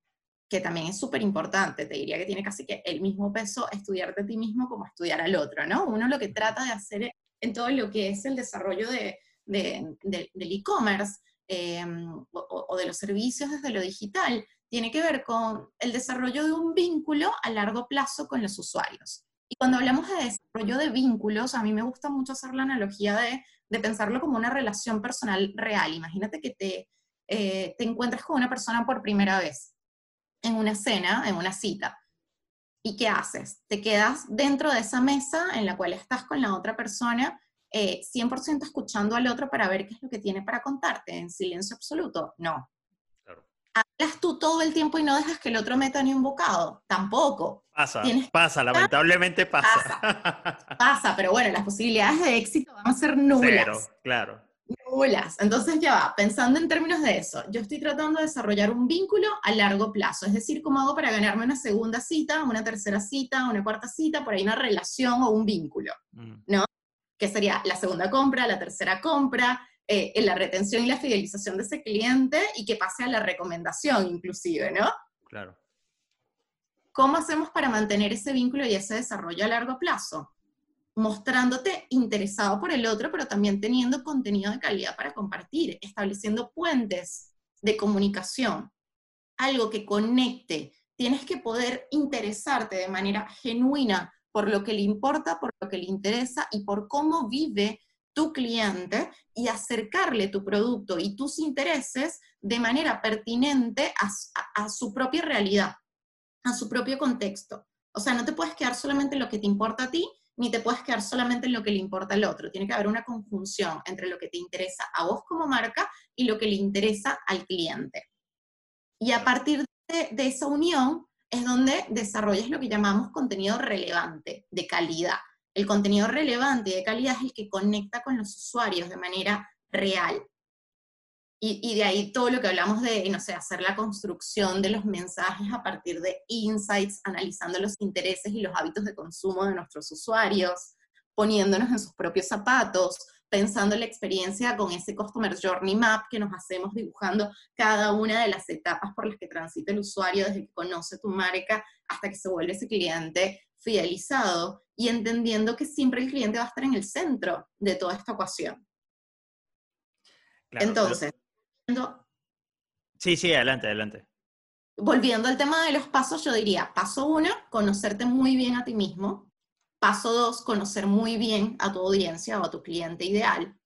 que también es súper importante. Te diría que tiene casi que el mismo peso estudiarte a ti mismo como estudiar al otro, ¿no? Uno lo que trata de hacer en todo lo que es el desarrollo de, del e-commerce em, o, de los servicios desde lo digital, tiene que ver con el desarrollo de un vínculo a largo plazo con los usuarios. Y cuando hablamos de desarrollo de vínculos, a mí me gusta mucho hacer la analogía de, pensarlo como una relación personal real. Imagínate que te, eh, te encuentras con una persona por primera vez en una cena, en una cita. ¿Y qué haces? Te quedas dentro de esa mesa en la cual estás con la otra persona, 100% eh, escuchando al otro para ver qué es lo que tiene para contarte, en silencio absoluto. No. Tú todo el tiempo y no dejas que el otro meta ni un bocado. Tampoco. Pasa, pasa, lamentablemente pasa. pasa. Pasa, pero bueno, las posibilidades de éxito van a ser nulas. claro. Entonces ya va, pensando en términos de eso, yo estoy tratando de desarrollar un vínculo a largo plazo, es decir, cómo hago para ganarme una segunda cita, una tercera cita, una cuarta cita, por ahí una relación o un vínculo, mm. ¿no? Que sería la segunda compra, la tercera compra, eh, la retención y la fidelización de ese cliente y que pase a la recomendación inclusive, ¿no? Claro. ¿Cómo hacemos para mantener ese vínculo y ese desarrollo a largo plazo? mostrándote interesado por el otro, pero también teniendo contenido de calidad para compartir, estableciendo puentes de comunicación, algo que conecte. Tienes que poder interesarte de manera genuina por lo que le importa, por lo que le interesa y por cómo vive tu cliente y acercarle tu producto y tus intereses de manera pertinente a, su propia realidad, a su propio contexto. O sea, no te puedes quedar solamente en lo que te importa a ti, ni te puedes quedar solamente en lo que le importa al otro. Tiene que haber una conjunción entre lo que te interesa a vos como marca y lo que le interesa al cliente. Y a partir de, esa unión es donde desarrollas lo que llamamos contenido relevante, de calidad. El contenido relevante y de calidad es el que conecta con los usuarios de manera real. Y, de ahí todo lo que hablamos de, no sé, hacer la construcción de los mensajes a partir de insights, analizando los intereses y los hábitos de consumo de nuestros usuarios, poniéndonos en sus propios zapatos, pensando en la experiencia con ese Customer Journey Map que nos hacemos dibujando cada una de las etapas por las que transita el usuario desde que conoce tu marca hasta que se vuelve ese cliente fidelizado y entendiendo que siempre el cliente va a estar en el centro de toda esta ecuación. Entonces, Sí, sí, adelante, adelante. Volviendo al tema de los pasos, yo diría, paso uno, conocerte muy bien a ti mismo. Paso dos, conocer muy bien a tu audiencia o a tu cliente ideal.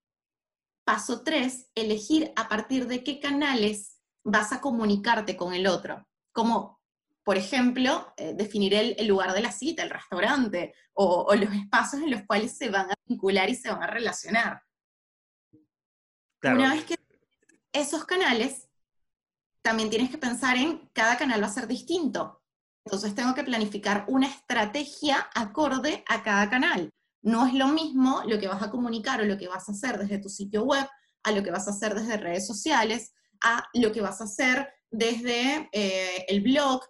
Paso tres, elegir a partir de qué canales vas a comunicarte con el otro. Como, por ejemplo, eh, definir el, lugar de la cita, el restaurante, o, o, los espacios en los cuales se van a vincular y se van a relacionar. Claro. Una vez que esos canales, también tienes que pensar en cada canal va a ser distinto. Entonces tengo que planificar una estrategia acorde a cada canal. No es lo mismo lo que vas a comunicar o lo que vas a hacer desde tu sitio web, a lo que vas a hacer desde redes sociales, a lo que vas a hacer desde eh, el blog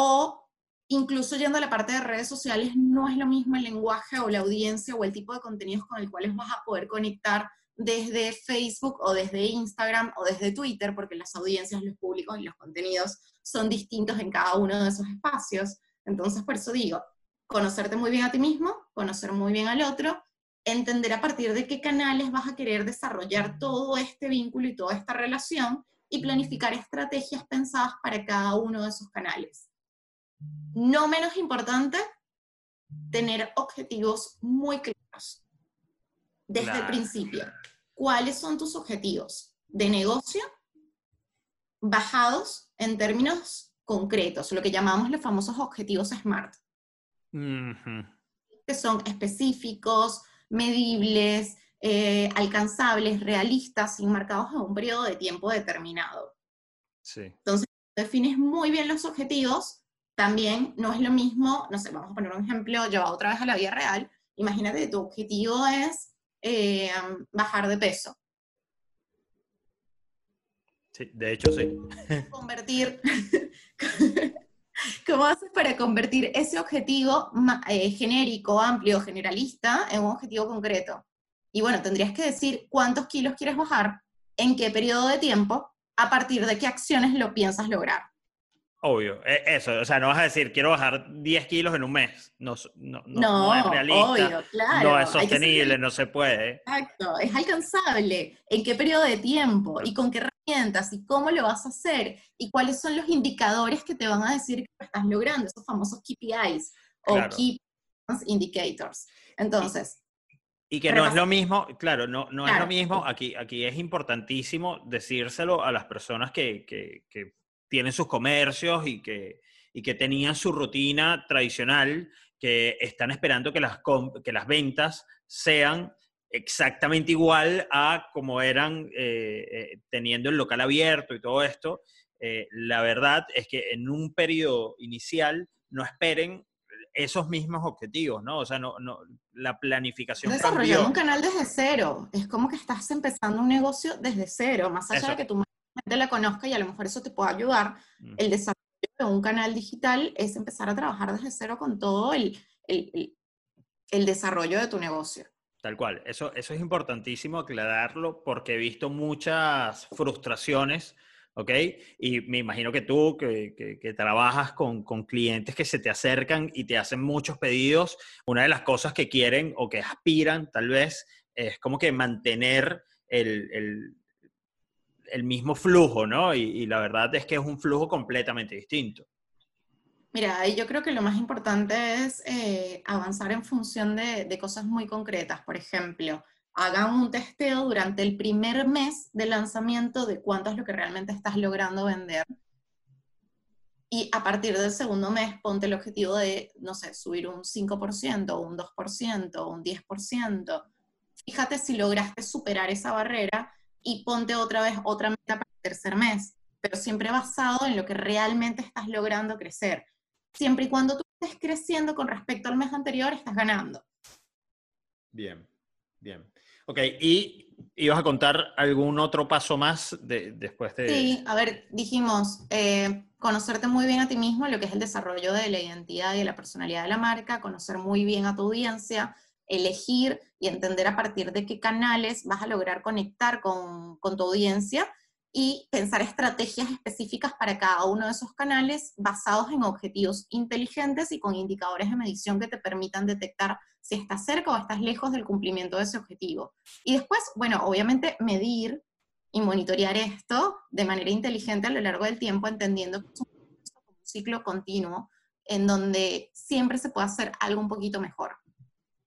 o incluso yendo a la parte de redes sociales, no es lo mismo el lenguaje o la audiencia o el tipo de contenidos con el cual vas a poder conectar desde Facebook o desde Instagram o desde Twitter, porque las audiencias, los públicos y los contenidos son distintos en cada uno de esos espacios. Entonces, por eso digo, conocerte muy bien a ti mismo, conocer muy bien al otro, entender a partir de qué canales vas a querer desarrollar todo este vínculo y toda esta relación y planificar estrategias pensadas para cada uno de esos canales. No menos importante, tener objetivos muy claros desde el principio. ¿Cuáles son tus objetivos de negocio bajados en términos concretos, lo que llamamos los famosos objetivos SMART? Que son específicos, medibles, eh, alcanzables, realistas y marcados en un periodo de tiempo determinado. Sí. Entonces, defines muy bien los objetivos, también no es lo mismo, no sé, vamos a poner un ejemplo llevado otra vez a la vida real. Imagínate que tu objetivo es eh, bajar de peso. Sí, de hecho sí. Convertir. ¿Cómo haces para convertir ese objetivo eh, genérico, amplio, generalista en un objetivo concreto? Y bueno, tendrías que decir cuántos kilos quieres bajar, en qué periodo de tiempo, a partir de qué acciones lo piensas lograr. Obvio, e, eso, o sea, no vas a decir quiero bajar 10 kilos en un mes. No, no, no, es realista. Obvio, claro. No es sostenible, no se puede. Exacto, es alcanzable. ¿En qué periodo de tiempo? ¿Y con qué herramientas? ¿Y cómo lo vas a hacer? ¿Y cuáles son los indicadores que te van a decir que lo estás logrando? Esos famosos KPIs o Key Indicators. Entonces. Y, que no es lo mismo, claro, no, no es lo mismo. Aquí, aquí es importantísimo decírselo a las personas que, que, que tienen sus comercios y que, y que tenían su rutina tradicional, que están esperando que las, que las ventas sean exactamente igual a como eran eh, eh, teniendo el local abierto y todo esto. Eh, la verdad es que en un periodo inicial no esperen esos mismos objetivos, ¿no? O sea, no, no la planificación Desarrollar un canal desde cero. Es como que estás empezando un negocio desde cero, más allá de que tú la conozca y a lo mejor eso te puede ayudar. Mm. El desarrollo de un canal digital es empezar a trabajar desde cero con todo el, el, el, desarrollo de tu negocio. Tal cual, eso, eso es importantísimo aclararlo porque he visto muchas frustraciones, ¿ok? Y me imagino que tú, que, que, que trabajas con, con, clientes que se te acercan y te hacen muchos pedidos, una de las cosas que quieren o que aspiran tal vez es como que mantener el, el, el mismo flujo, ¿no? Y, la verdad es que es un flujo completamente distinto. Mira, yo creo que lo más importante es eh, avanzar en función de, cosas muy concretas. Por ejemplo, hagan un testeo durante el primer mes de lanzamiento de cuánto es lo que realmente estás logrando vender. Y a partir del segundo mes, ponte el objetivo de, no sé, subir un 5%, un 2%, un 10%. Fíjate si lograste superar esa barrera y ponte otra vez otra meta para el tercer mes, pero siempre basado en lo que realmente estás logrando crecer. Siempre y cuando tú estés creciendo con respecto al mes anterior, estás ganando. Bien, bien. Ok, ¿y ibas a contar algún otro paso más de, después de...? Sí, a ver, dijimos, eh, conocerte muy bien a ti mismo, lo que es el desarrollo de la identidad y de la personalidad de la marca, conocer muy bien a tu audiencia, elegir y entender a partir de qué canales vas a lograr conectar con, tu audiencia y pensar estrategias específicas para cada uno de esos canales basados en objetivos inteligentes y con indicadores de medición que te permitan detectar si estás cerca o estás lejos del cumplimiento de ese objetivo. Y después, bueno, obviamente medir y monitorear esto de manera inteligente a lo largo del tiempo, entendiendo que es un ciclo continuo en donde siempre se puede hacer algo un poquito mejor.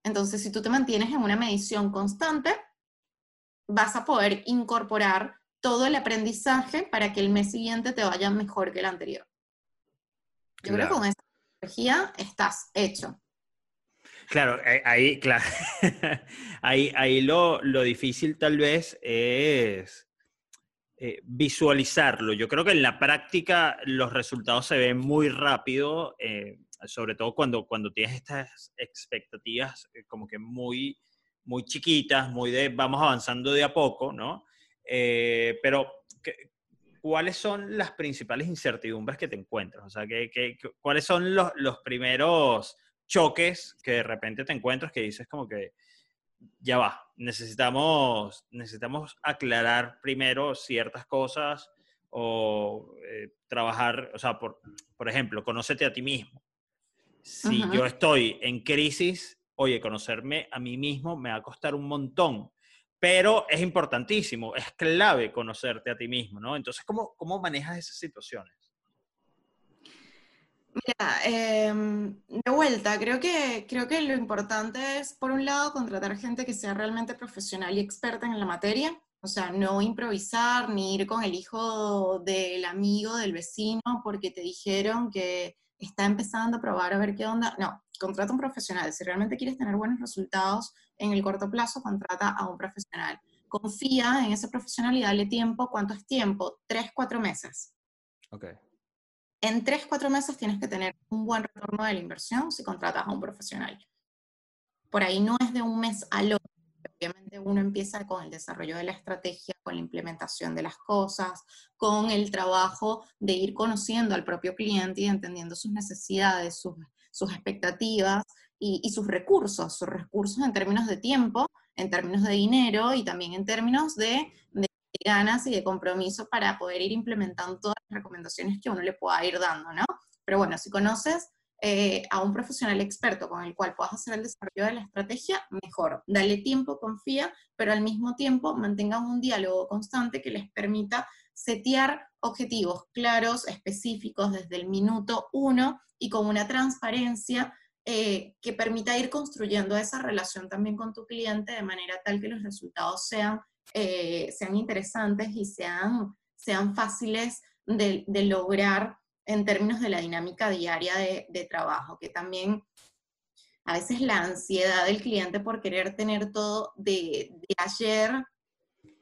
Entonces, si tú te mantienes en una medición constante, vas a poder incorporar todo el aprendizaje para que el mes siguiente te vaya mejor que el anterior. Yo creo que con esa energía estás hecho. Claro, eh, ahí, claro. ahí, ahí lo, lo, difícil tal vez es eh, visualizarlo. Yo creo que en la práctica los resultados se ven muy rápido, eh, sobre todo cuando, cuando tienes estas expectativas eh, como que muy, muy chiquitas, muy de vamos avanzando de a poco, ¿no? pero, ¿cuáles son las principales incertidumbres que te encuentras? O sea, cuáles son los, los primeros choques que de repente te encuentras que dices como que ya va, necesitamos, necesitamos aclarar primero ciertas cosas o eh, trabajar, o sea, por, por ejemplo, conócete a ti mismo. Si yo estoy en crisis, oye, conocerme a mí mismo me va a costar un montón, pero es importantísimo, es clave conocerte a ti mismo, ¿no? Entonces, ¿cómo, cómo manejas esas situaciones? Mira, em, de vuelta, creo que, creo que lo importante es, por un lado, contratar gente que sea realmente profesional y experta en la materia, o sea, no improvisar ni ir con el hijo del amigo, del vecino, porque te dijeron que está empezando a probar a ver qué onda. No, contrata un profesional. Si realmente quieres tener buenos resultados en el corto plazo, contrata a un profesional. Confía en ese profesional y dale tiempo. ¿Cuánto es tiempo? Tres, cuatro meses. Ok en tres, cuatro meses tienes que tener un buen retorno de la inversión si contratas a un profesional. Por ahí no es de un mes al otro. Obviamente uno empieza con el desarrollo de la estrategia, con la implementación de las cosas, con el trabajo de ir conociendo al propio cliente y entendiendo sus necesidades, sus, sus expectativas y, sus recursos, sus recursos en términos de tiempo, en términos de dinero y también en términos de, de ganas y de compromiso para poder ir implementando todas las recomendaciones que uno le pueda ir dando, ¿no? Pero bueno, si conoces eh, a un profesional experto con el cual puedas hacer el desarrollo de la estrategia, mejor. Dale tiempo, confía, pero al mismo tiempo mantengan un diálogo constante que les permita setear objetivos claros, específicos desde el minuto uno y con una transparencia eh, que permita ir construyendo esa relación también con tu cliente de manera tal que los resultados sean eh, sean interesantes y sean, sean fáciles de, lograr en términos de la dinámica diaria de, trabajo, que también a veces la ansiedad del cliente por querer tener todo de, ayer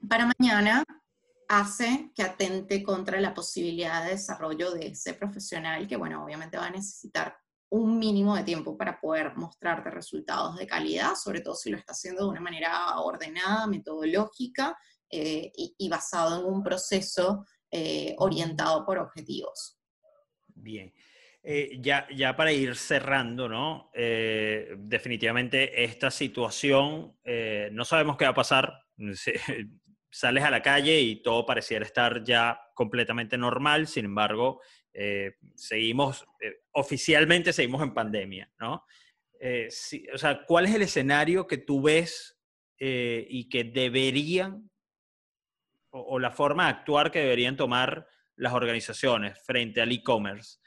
para mañana hace que atente contra la posibilidad de desarrollo de ese profesional que, bueno, obviamente va a necesitar un mínimo de tiempo para poder mostrarte resultados de calidad, sobre todo si lo está haciendo de una manera ordenada, metodológica eh, y, basado en un proceso eh, orientado por objetivos. Bien. Eh, ya, ya para ir cerrando, ¿no? definitivamente esta situación, no sabemos qué va a pasar. Sales a la calle y todo pareciera estar ya completamente normal, sin embargo, eh, seguimos, eh, oficialmente seguimos en pandemia, ¿no? Eh, o sea, ¿cuál es el escenario que tú ves y que deberían, o, la forma de actuar que deberían tomar las organizaciones frente al e-commerce?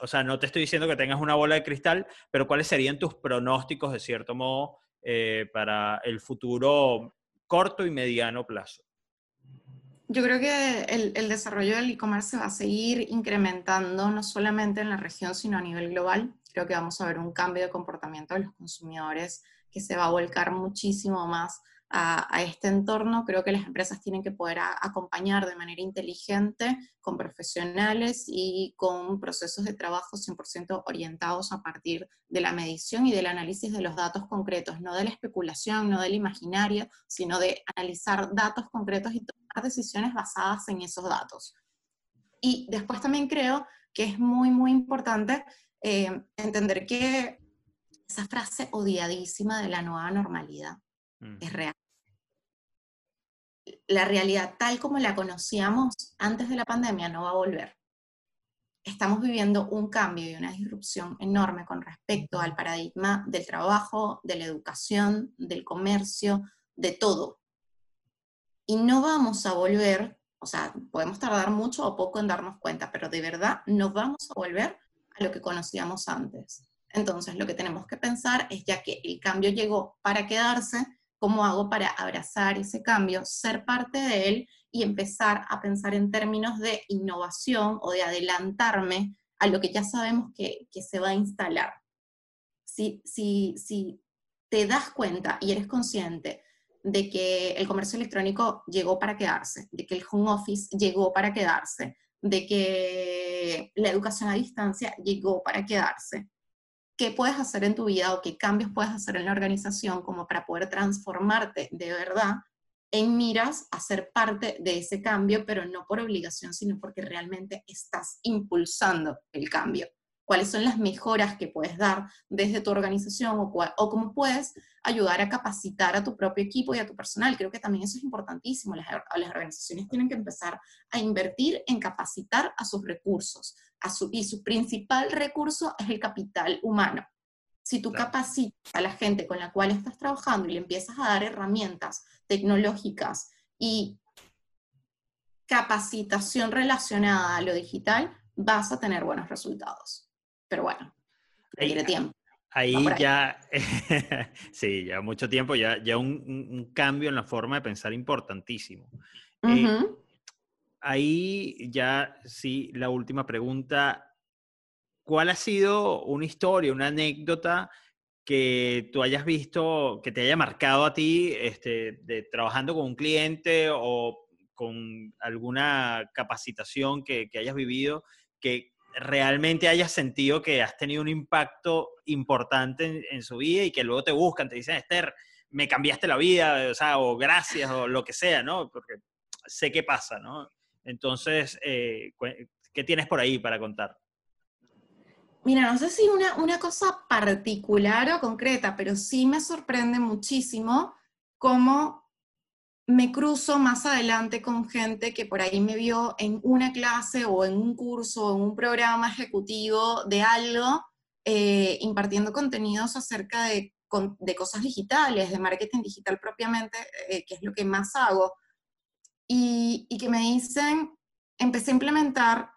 o sea, no te estoy diciendo que tengas una bola de cristal, pero ¿cuáles serían tus pronósticos, de cierto modo, para el futuro corto y mediano plazo? Yo creo que el, desarrollo del e-commerce va a seguir incrementando no solamente en la región, sino a nivel global. Creo que vamos a ver un cambio de comportamiento de los consumidores que se va a volcar muchísimo más a, este entorno, creo que las empresas tienen que poder acompañar de manera inteligente con profesionales y con procesos de trabajo 100% orientados a partir de la medición y del análisis de los datos concretos, no de la especulación, no del imaginario, sino de analizar datos concretos y tomar decisiones basadas en esos datos. Y después también creo que es muy, muy importante eh, entender que esa frase odiadísima de la nueva normalidad Mm. es real. La realidad tal como la conocíamos antes de la pandemia no va a volver. Estamos viviendo un cambio y una disrupción enorme con respecto al paradigma del trabajo, de la educación, del comercio, de todo. Y no vamos a volver, o sea, podemos tardar mucho o poco en darnos cuenta, pero de verdad no vamos a volver a lo que conocíamos antes. Entonces, lo que tenemos que pensar es ya que el cambio llegó para quedarse, ¿Cómo hago para abrazar ese cambio, ser parte de él y empezar a pensar en términos de innovación o de adelantarme a lo que ya sabemos que, se va a instalar? Si, si, si te das cuenta y eres consciente de que el comercio electrónico llegó para quedarse, de que el home office llegó para quedarse, de que la educación a distancia llegó para quedarse. ¿Qué puedes hacer en tu vida o qué cambios puedes hacer en la organización como para poder transformarte de verdad en miras a ser parte de ese cambio, pero no por obligación, sino porque realmente estás impulsando el cambio? Cuáles son las mejoras que puedes dar desde tu organización o, o, cómo puedes ayudar a capacitar a tu propio equipo y a tu personal. Creo que también eso es importantísimo. Las, las organizaciones tienen que empezar a invertir en capacitar a sus recursos. A su, y su principal recurso es el capital humano. Si tú capacitas a la gente con la cual estás trabajando y le empiezas a dar herramientas tecnológicas y capacitación relacionada a lo digital, vas a tener buenos resultados pero bueno, requiere tiempo. Ahí, ya, sí, ya mucho tiempo, ya, ya un, cambio en la forma de pensar importantísimo. Eh, ahí ya, sí, la última pregunta. ¿Cuál ha sido una historia, una anécdota que tú hayas visto, que te haya marcado a ti, este, de, trabajando con un cliente o con alguna capacitación que, que hayas vivido, que, realmente hayas sentido que has tenido un impacto importante en, su vida y que luego te buscan, te dicen, Esther, me cambiaste la vida, o sea, o gracias, o lo que sea, ¿no? Porque sé qué pasa, ¿no? Entonces, eh, ¿qué tienes por ahí para contar? Mira, no sé si una, una cosa particular o concreta, pero sí me sorprende muchísimo cómo me cruzo más adelante con gente que por ahí me vio en una clase o en un curso o en un programa ejecutivo de algo, eh, impartiendo contenidos acerca de, cosas digitales, de marketing digital propiamente, eh, que es lo que más hago, y, y que me dicen, empecé a implementar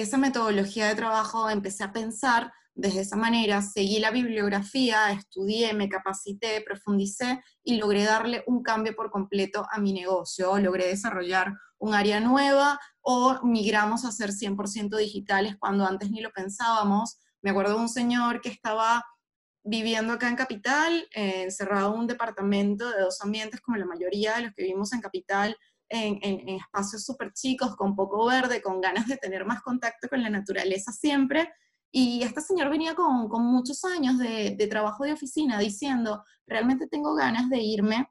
esa metodología de trabajo, empecé a pensar desde esa manera, seguí la bibliografía, estudié, me capacité, profundicé y logré darle un cambio por completo a mi negocio, logré desarrollar un área nueva o migramos a ser 100% digitales cuando antes ni lo pensábamos. Me acuerdo de un señor que estaba viviendo acá en Capital, eh, encerrado en un departamento de dos ambientes como la mayoría de los que vivimos en Capital, en, en espacios súper chicos, con poco verde, con ganas de tener más contacto con la naturaleza siempre y este señor venía con, con muchos años de, de, trabajo de oficina diciendo, realmente tengo ganas de irme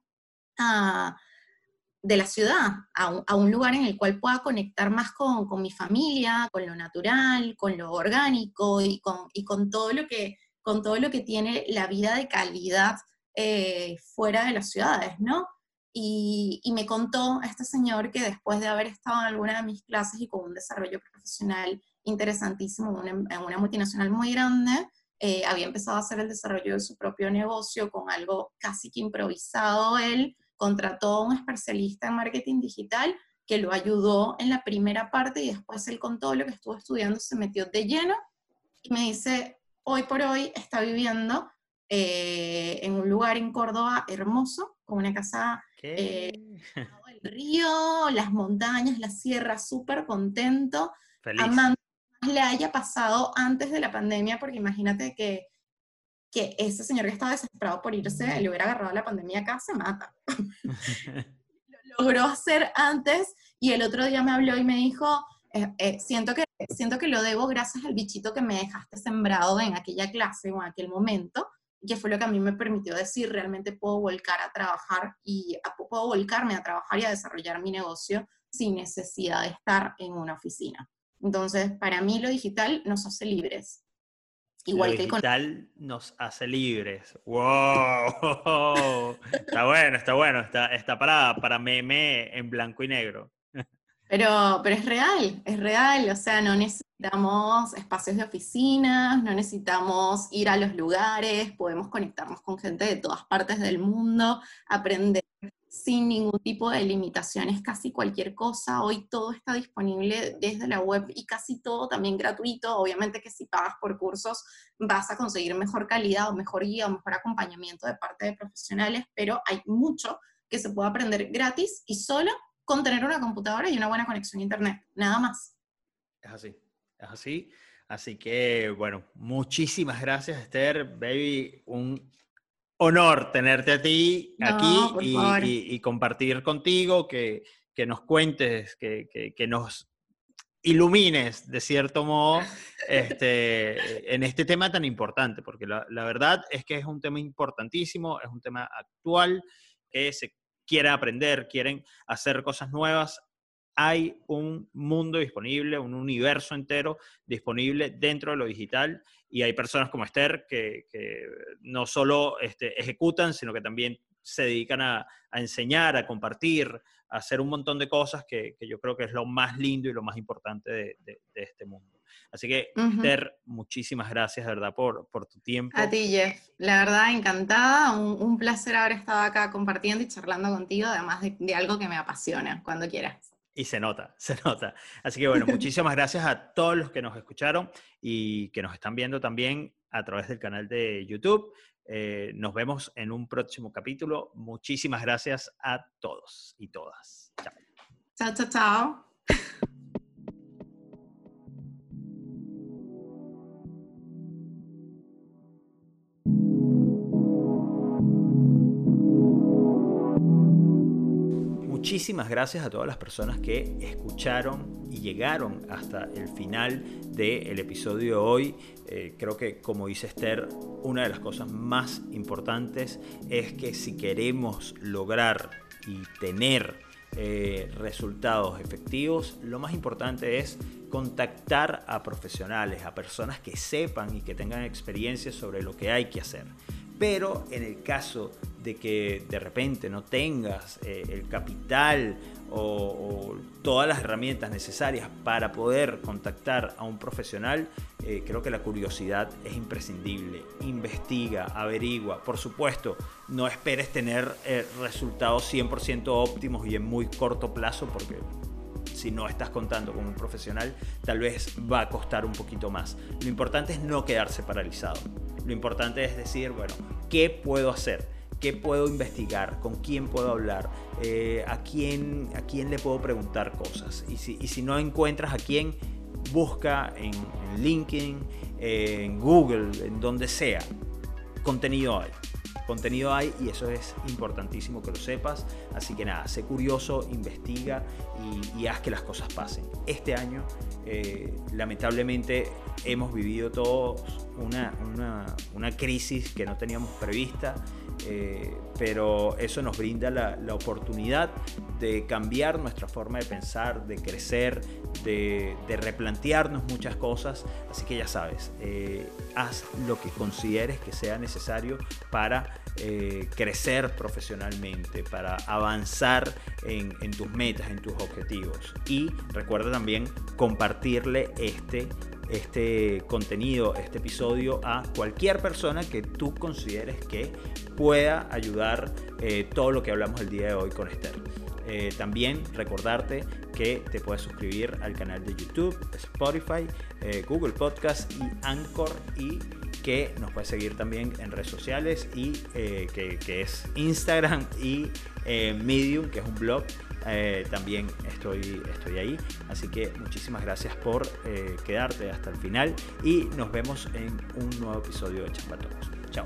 a, de la ciudad, a un, a un, lugar en el cual pueda conectar más con, con, mi familia, con lo natural, con lo orgánico y con, y con, todo, lo que, con todo lo que tiene la vida de calidad eh, fuera de las ciudades, ¿no? Y, y, me contó este señor que después de haber estado en alguna de mis clases y con un desarrollo profesional interesantísimo en una, multinacional muy grande. Eh, había empezado a hacer el desarrollo de su propio negocio con algo casi que improvisado él, contrató a un especialista en marketing digital que lo ayudó en la primera parte y después él con todo lo que estuvo estudiando se metió de lleno y me dice, hoy por hoy está viviendo eh, en un lugar en Córdoba hermoso, con una casa eh, el río, las montañas, la sierra, súper contento, amando le haya pasado antes de la pandemia, porque imagínate que, que ese señor que estaba desesperado por irse, le hubiera agarrado la pandemia acá, se mata. lo logró hacer antes y el otro día me habló y me dijo, eh, eh, siento, que, siento que lo debo gracias al bichito que me dejaste sembrado en aquella clase o en aquel momento, que fue lo que a mí me permitió decir, realmente puedo volcar a trabajar y puedo volcarme a trabajar y a desarrollar mi negocio sin necesidad de estar en una oficina. Entonces, para mí lo digital nos hace libres. Igual lo que digital nos hace libres. ¡Wow! está bueno, está bueno. Está, está para, para meme en blanco y negro. Pero, pero es real, es real. O sea, no necesitamos espacios de oficinas, no necesitamos ir a los lugares, podemos conectarnos con gente de todas partes del mundo, aprender sin ningún tipo de limitaciones, casi cualquier cosa. Hoy todo está disponible desde la web y casi todo también gratuito. Obviamente que si pagas por cursos vas a conseguir mejor calidad o mejor guía o mejor acompañamiento de parte de profesionales, pero hay mucho que se puede aprender gratis y solo con tener una computadora y una buena conexión a internet, nada más. Es así, es así. Así que, bueno, muchísimas gracias, Esther, baby. Un honor tenerte a ti aquí y, compartir contigo, que, nos cuentes, que, nos ilumines de cierto modo este, en este tema tan importante, porque la, verdad es que es un tema importantísimo, es un tema actual, que se quiere aprender, quieren hacer cosas nuevas. Hay un mundo disponible, un universo entero disponible dentro de lo digital y hay personas como Esther que, no solo este, ejecutan, sino que también se dedican a, enseñar, a compartir, a hacer un montón de cosas que, yo creo que es lo más lindo y lo más importante de, este mundo. Así que, Esther, muchísimas gracias, de verdad, por, por, tu tiempo. A ti, Jeff. La verdad, encantada. Un, placer haber estado acá compartiendo y charlando contigo, además de algo que me apasiona, cuando quieras. Y se nota, se nota. Así que bueno, muchísimas gracias a todos los que nos escucharon y que nos están viendo también a través del canal de YouTube. Eh, nos vemos en un próximo capítulo. Muchísimas gracias a todos y todas. Chao. Chao, chao, chao. Muchísimas gracias a todas las personas que escucharon y llegaron hasta el final del episodio de hoy. Eh, creo que, como dice Esther, una de las cosas más importantes es que si queremos lograr y tener eh, resultados efectivos, lo más importante es contactar a profesionales, a personas que sepan y que tengan experiencia sobre lo que hay que hacer. Pero en el caso de que de repente no tengas eh, el capital o, todas las herramientas necesarias para poder contactar a un profesional, eh, creo que la curiosidad es imprescindible. Investiga, averigua. Por supuesto, no esperes tener eh, resultados 100% óptimos y en muy corto plazo porque si no estás contando con un profesional, tal vez va a costar un poquito más. Lo importante es no quedarse paralizado. Lo importante es decir, bueno, ¿qué puedo hacer? ¿Qué puedo investigar? ¿Con quién puedo hablar? Eh, ¿a, quién, ¿A quién le puedo preguntar cosas? Y si, y si no encuentras a quién, busca en, LinkedIn, en Google, en donde sea. Contenido hay. Contenido hay y eso es importantísimo que lo sepas. Así que nada, sé curioso, investiga y, haz que las cosas pasen. Este año, eh, lamentablemente, hemos vivido todos una, una, una crisis que no teníamos prevista eh, pero eso nos brinda la, oportunidad de cambiar nuestra forma de pensar, de crecer, de, replantearnos muchas cosas. Así que ya sabes, eh, haz lo que consideres que sea necesario para eh, crecer profesionalmente, para avanzar en, en tus metas, en tus objetivos. Y recuerda también compartirle este este contenido, este episodio a cualquier persona que tú consideres que pueda ayudar eh, todo lo que hablamos el día de hoy con Esther. Eh, también recordarte que te puedes suscribir al canal de YouTube, Spotify, eh, Google Podcast y Anchor y que nos puedes seguir también en redes sociales y que, que, es Instagram y Medium, que es un blog eh, también estoy, estoy ahí. Así que muchísimas gracias por eh, quedarte hasta el final y nos vemos en un nuevo episodio de Chambatocos. Chao.